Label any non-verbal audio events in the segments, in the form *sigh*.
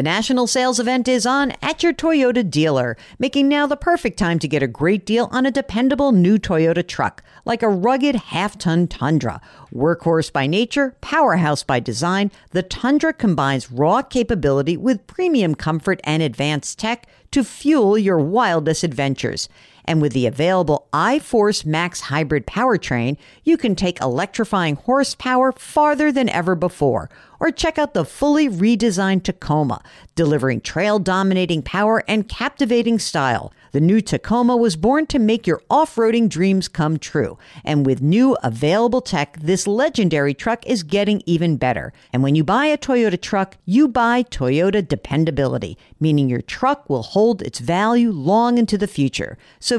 The national sales event is on at your Toyota dealer, making now the perfect time to get a great deal on a dependable new Toyota truck, like a rugged half ton Tundra. Workhorse by nature, powerhouse by design, the Tundra combines raw capability with premium comfort and advanced tech to fuel your wildest adventures. And with the available iForce Max hybrid powertrain, you can take electrifying horsepower farther than ever before. Or check out the fully redesigned Tacoma, delivering trail dominating power and captivating style. The new Tacoma was born to make your off roading dreams come true. And with new available tech, this legendary truck is getting even better. And when you buy a Toyota truck, you buy Toyota dependability, meaning your truck will hold its value long into the future. So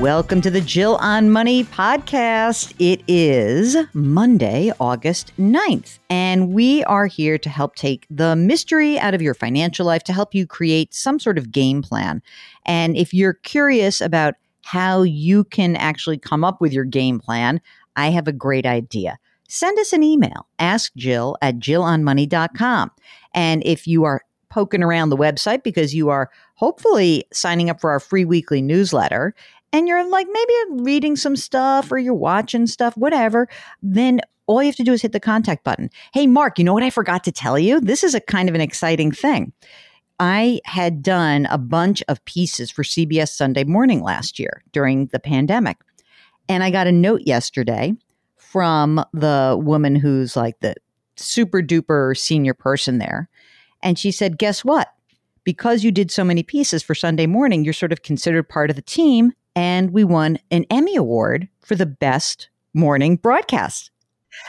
Welcome to the Jill on Money podcast. It is Monday, August 9th, and we are here to help take the mystery out of your financial life to help you create some sort of game plan. And if you're curious about how you can actually come up with your game plan, I have a great idea. Send us an email, ask Jill at jillonmoney.com. And if you are poking around the website because you are hopefully signing up for our free weekly newsletter and you're like maybe reading some stuff or you're watching stuff, whatever, then all you have to do is hit the contact button. Hey, Mark, you know what I forgot to tell you? This is a kind of an exciting thing. I had done a bunch of pieces for CBS Sunday Morning last year during the pandemic. And I got a note yesterday from the woman who's like the super duper senior person there. And she said, Guess what? Because you did so many pieces for Sunday morning, you're sort of considered part of the team. And we won an Emmy Award for the best morning broadcast.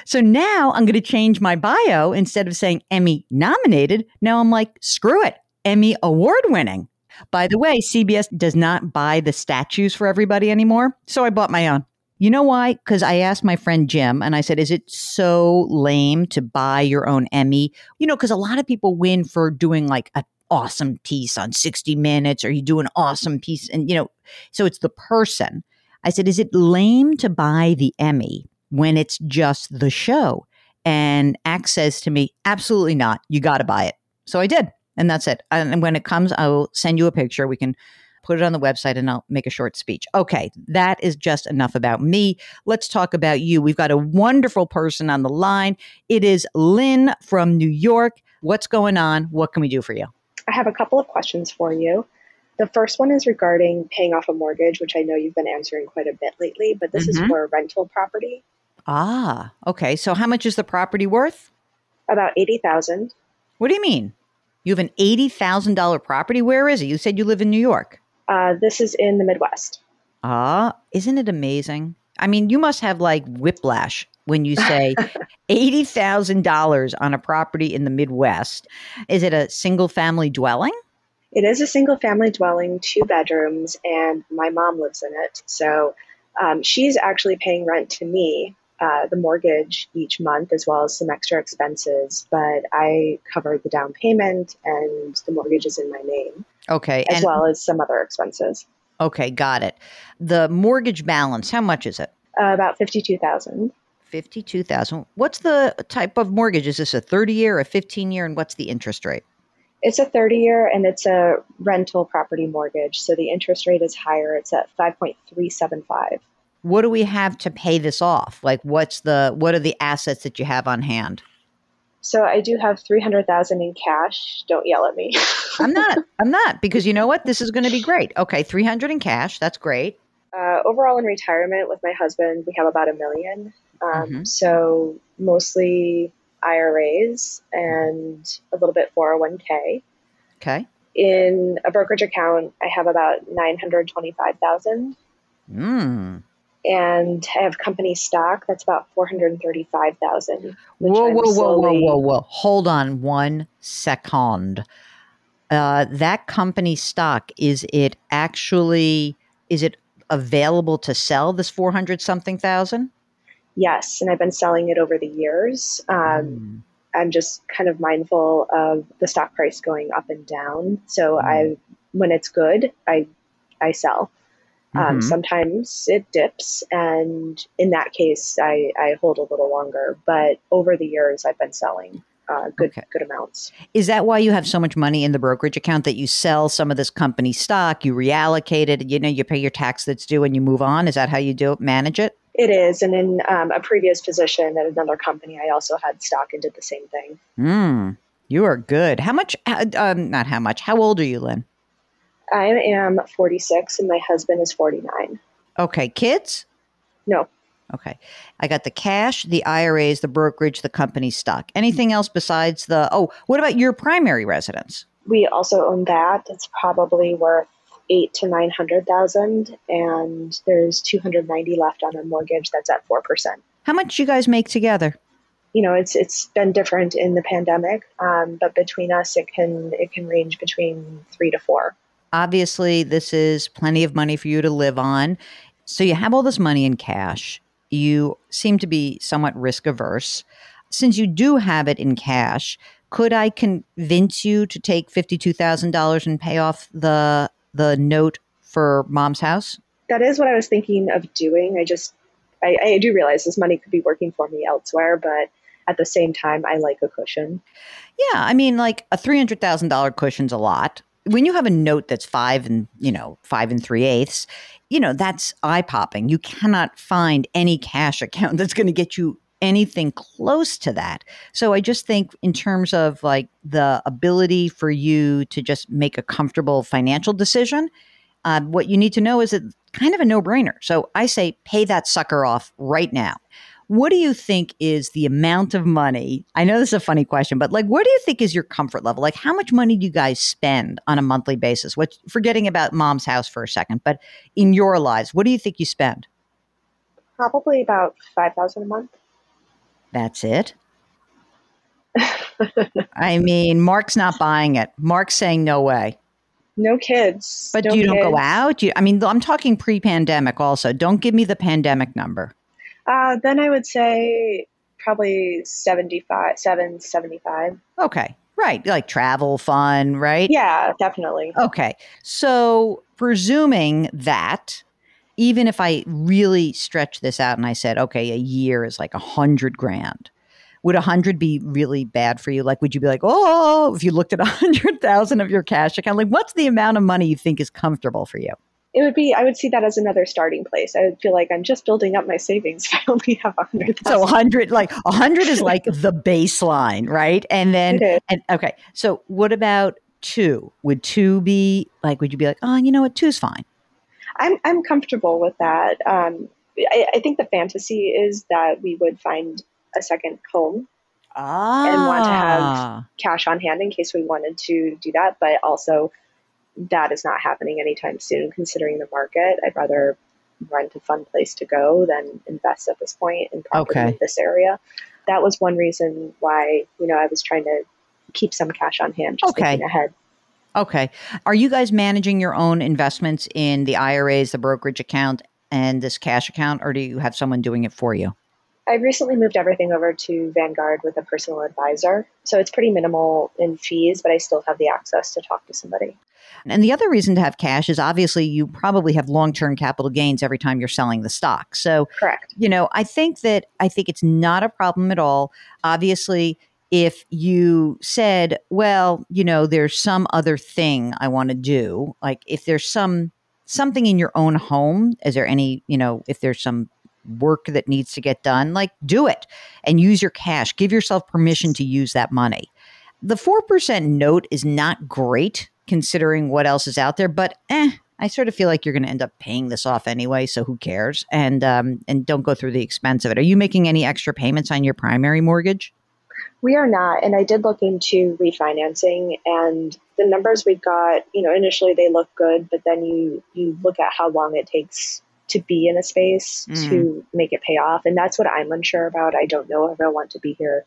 So now I'm going to change my bio instead of saying Emmy nominated. Now I'm like, screw it, Emmy award winning. By the way, CBS does not buy the statues for everybody anymore. So I bought my own. You know why? Because I asked my friend Jim and I said, Is it so lame to buy your own Emmy? You know, because a lot of people win for doing like an awesome piece on 60 Minutes or you do an awesome piece. And, you know, so it's the person. I said, Is it lame to buy the Emmy when it's just the show? And Axe says to me, Absolutely not. You got to buy it. So I did. And that's it. And when it comes, I will send you a picture. We can put it on the website and I'll make a short speech. Okay, that is just enough about me. Let's talk about you. We've got a wonderful person on the line. It is Lynn from New York. What's going on? What can we do for you? I have a couple of questions for you. The first one is regarding paying off a mortgage, which I know you've been answering quite a bit lately, but this Mhm. is for a rental property, Ah, okay. So how much is the property worth? about 80,000. What do you mean? You have an $80,000 property? Where is it? You said you live in New York. Uh, this is in the Midwest. Ah, isn't it amazing? I mean, you must have like whiplash when you say *laughs* $80,000 on a property in the Midwest. Is it a single family dwelling? It is a single family dwelling, two bedrooms, and my mom lives in it. So um, she's actually paying rent to me, uh, the mortgage each month, as well as some extra expenses. But I covered the down payment and the mortgage is in my name, Okay. as and- well as some other expenses. Okay, got it. The mortgage balance, how much is it? Uh, about 52,000. 52,000. What's the type of mortgage? Is this a 30 year, a 15 year, and what's the interest rate? It's a 30 year and it's a rental property mortgage. So the interest rate is higher. It's at 5.375. What do we have to pay this off? Like what's the what are the assets that you have on hand? So I do have 300,000 in cash. Don't yell at me. *laughs* I'm not. I'm not because you know what? This is going to be great. Okay, 300 in cash. That's great. uh, overall, in retirement with my husband, we have about a million. Um, Mhm. So mostly IRAs and a little bit 401k. Okay. In a brokerage account, I have about 925,000 Mm. and I have company stock that's about 435,000. which Whoa, I'm whoa, whoa, whoa, whoa, whoa. Hold on one second. Uh, that company stock, is it actually, is it available to sell this 400 something thousand? Yes, and I've been selling it over the years. Um, I'm just kind of mindful of the stock price going up and down. So I, when it's good, I, I sell. Um, Mhm. Sometimes it dips, and in that case, I, I hold a little longer. But over the years, I've been selling uh, good Okay. good amounts. Is that why you have so much money in the brokerage account that you sell some of this company stock, you reallocate it, you know, you pay your tax that's due and you move on? Is that how you do it, manage it? It is, and in um, a previous position at another company, I also had stock and did the same thing. Mm, you are good. How much, uh, um, not how much, how old are you, Lynn? I am 46, and my husband is 49. Okay, kids? No, Okay. I got the cash, the IRAs, the brokerage, the company stock. Anything else besides the, oh, what about your primary residence? we also own that. It's probably worth eight to nine hundred thousand, and there's two hundred ninety left on a mortgage that's at four percent. How much do you guys make together? You know, it's it's been different in the pandemic, um, but between us, it can it can range between three to four. Obviously, this is plenty of money for you to live on. So you have all this money in cash. You seem to be somewhat risk averse. Since you do have it in cash, could I convince you to take $52,000 and pay off the the note for mom's house? That is what I was thinking of doing. I just I, I do realize this money could be working for me elsewhere, but at the same time, I like a cushion. Yeah, I mean, like a three hundred thousand dollar cushion's a lot. When you have a note that's five and you know five and three eighths, you know that's eye popping. You cannot find any cash account *laughs* that's going to get you anything close to that. So I just think in terms of like the ability for you to just make a comfortable financial decision, uh, what you need to know is it's kind of a no brainer. So I say pay that sucker off right now. What do you think is the amount of money? I know this is a funny question, but like, what do you think is your comfort level? Like, how much money do you guys spend on a monthly basis? What, forgetting about mom's house for a second, but in your lives, what do you think you spend? Probably about five thousand a month. That's it. I mean, Mark's not buying it. Mark's saying no way. No kids. But no you don't go out. You, I mean, I'm talking pre-pandemic. Also, don't give me the pandemic number. Uh, then I would say probably 75, 7, 75. Okay, right, like travel, fun, right? Yeah, definitely. Okay. So, presuming that, even if I really stretch this out and I said, okay, a year is like a hundred grand, would a hundred be really bad for you? Like, would you be like, oh, if you looked at a hundred thousand of your cash account, like, what's the amount of money you think is comfortable for you? It would be, I would see that as another starting place. I would feel like I'm just building up my savings *laughs* if I only have a hundred So, a hundred, like, a hundred is like *laughs* the baseline, right? And then, and okay, so what about two? Would two be like, would you be like, oh, you know what, two's fine? I'm, I'm comfortable with that. Um, I, I think the fantasy is that we would find a second home, Ah, want to have- cash on hand in case we wanted to do that. But also, that is not happening anytime soon, considering the market. I'd rather rent a fun place to go than invest at this point in property Okay. in this area. That was one reason why you know I was trying to keep some cash on hand, just Okay. thinking ahead. Okay. Are you guys managing your own investments in the IRAs, the brokerage account, and this cash account, or do you have someone doing it for you? I recently moved everything over to Vanguard with a personal advisor, so it's pretty minimal in fees, but I still have the access to talk to somebody. And the other reason to have cash is obviously you probably have long term capital gains every time you're selling the stock. So, Correct. you know, I think that I think it's not a problem at all. Obviously, if you said, well, you know, there's some other thing I want to do, like if there's some something in your own home, is there any, you know, if there's some work that needs to get done, like do it and use your cash. Give yourself permission to use that money. The 4% note is not great considering what else is out there, but eh, I sort of feel like you're going to end up paying this off anyway, so who cares? And um, and don't go through the expense of it. Are you making any extra payments on your primary mortgage? We are not, and I did look into refinancing, and the numbers we've got, you know, initially they look good, but then you you look at how long it takes to be in a space Mm. to make it pay off, and that's what I'm unsure about. I don't know if I want to be here,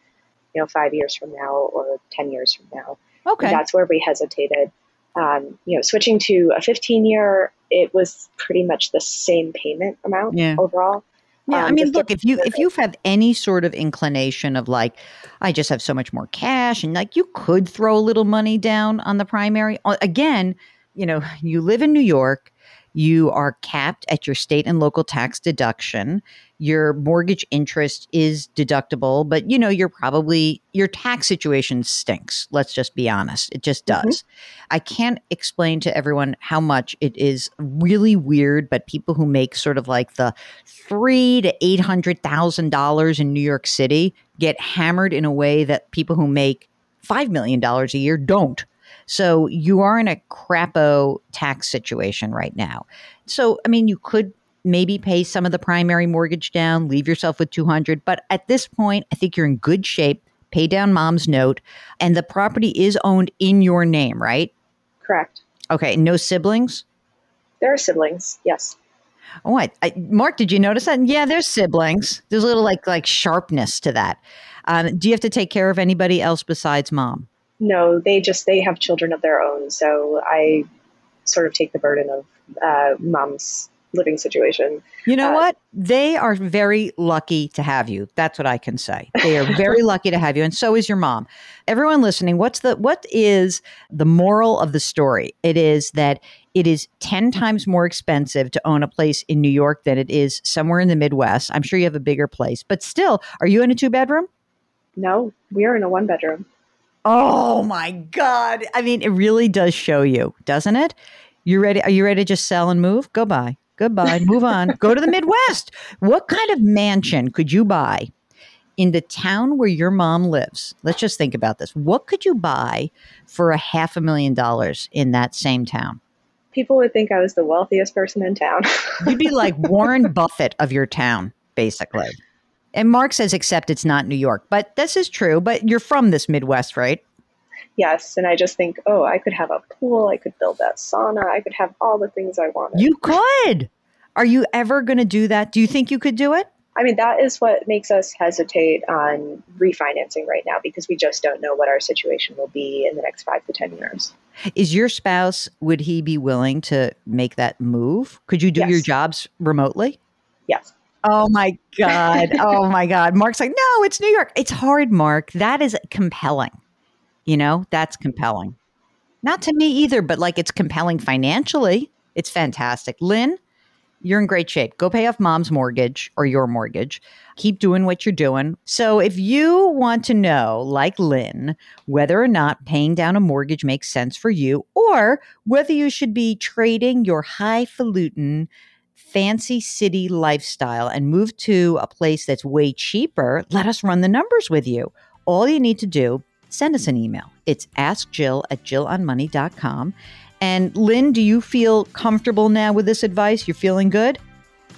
you know, five years from now or ten years from now. Okay. And that's where we hesitated. Um, you know, switching to a 15 year, it was pretty much the same payment amount Yeah. overall. Yeah, I Um, mean, look, if you if you have any sort of inclination of like, I just have so much more cash, and like you could throw a little money down on the primary. Uh, Again, you know, *laughs* you live in New York, you are capped at your state and local tax deduction. Your mortgage interest is deductible, but you know, you're probably your tax situation stinks. Let's just be honest. It just Mhm. does. I can't explain to everyone how much it is really weird, but people who make sort of like the three to eight hundred thousand dollars in New York City get hammered in a way that people who make five million dollars a year don't. So you are in a crapo tax situation right now. So I mean, you could maybe pay some of the primary mortgage down, leave yourself with two hundred. But at this point, I think you're in good shape. Pay down mom's note, and the property is owned in your name, right? Correct. Okay, no siblings. There are siblings, yes. Oh, I, I, Mark, did you notice that? Yeah, there's siblings. There's a little like like sharpness to that. Um, do you have to take care of anybody else besides mom? No, they just they have children of their own, so I sort of take the burden of uh, mom's living situation. You know Uh, what? They are very lucky to have you. That's what I can say. They are very *laughs* lucky to have you, and so is your mom. Everyone listening, what's the what is the moral of the story? It is that it is 10 times more expensive to own a place in New York than it is somewhere in the Midwest. I'm sure you have a bigger place, but still, are you in a two bedroom? No, we are in a one bedroom. Oh my God. I mean, it really does show you, doesn't it? You ready? Are you ready to just sell and move? Go buy. Goodbye. Move on. Go to the Midwest. What kind of mansion could you buy in the town where your mom lives? Let's just think about this. What could you buy for a half a million dollars in that same town? People would think I was the wealthiest person in town. You'd be like *laughs* Warren Buffett of your town, basically. And Mark says, except it's not New York. But this is true. But you're from this Midwest, right? yes, and I just think, oh, I could have a pool, I could build that sauna, I could have all the things I wanted. You could. Are you ever going to do that? Do you think you could do it? I mean, that is what makes us hesitate on refinancing right now because we just don't know what our situation will be in the next five to 10 years. Is your spouse, would he be willing to make that move? Could you do Yes. your jobs remotely? Yes. Oh my God. *laughs* oh my God. Mark's like, no, it's New York. It's hard, Mark. That is compelling. You know, that's compelling. Not to me either, but like it's compelling financially. It's fantastic. Lynn, you're in great shape. Go pay off mom's mortgage or your mortgage. Keep doing what you're doing. So, if you want to know, like Lynn, whether or not paying down a mortgage makes sense for you, or whether you should be trading your highfalutin, fancy city lifestyle and move to a place that's way cheaper, let us run the numbers with you. All you need to do, send us an email. It's askjill at jillonmoney.com. And Lynn, do you feel comfortable now with this advice? You're feeling good?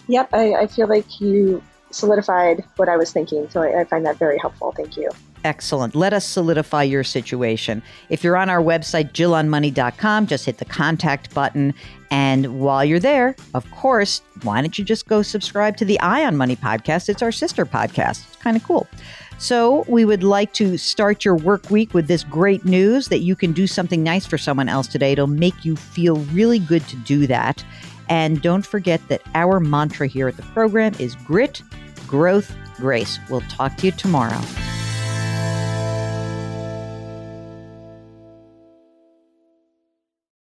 Yep, I, I feel like you solidified what I was thinking, so I, I find that very helpful. Thank you. Excellent. Let us solidify your situation. If you're on our website, jillonmoney.com, just hit the contact button. And while you're there, of course, why don't you just go subscribe to the Eye on Money podcast? It's our sister podcast. It's kind of cool. So, we would like to start your work week with this great news that you can do something nice for someone else today. It'll make you feel really good to do that. And don't forget that our mantra here at the program is grit, growth, grace. We'll talk to you tomorrow.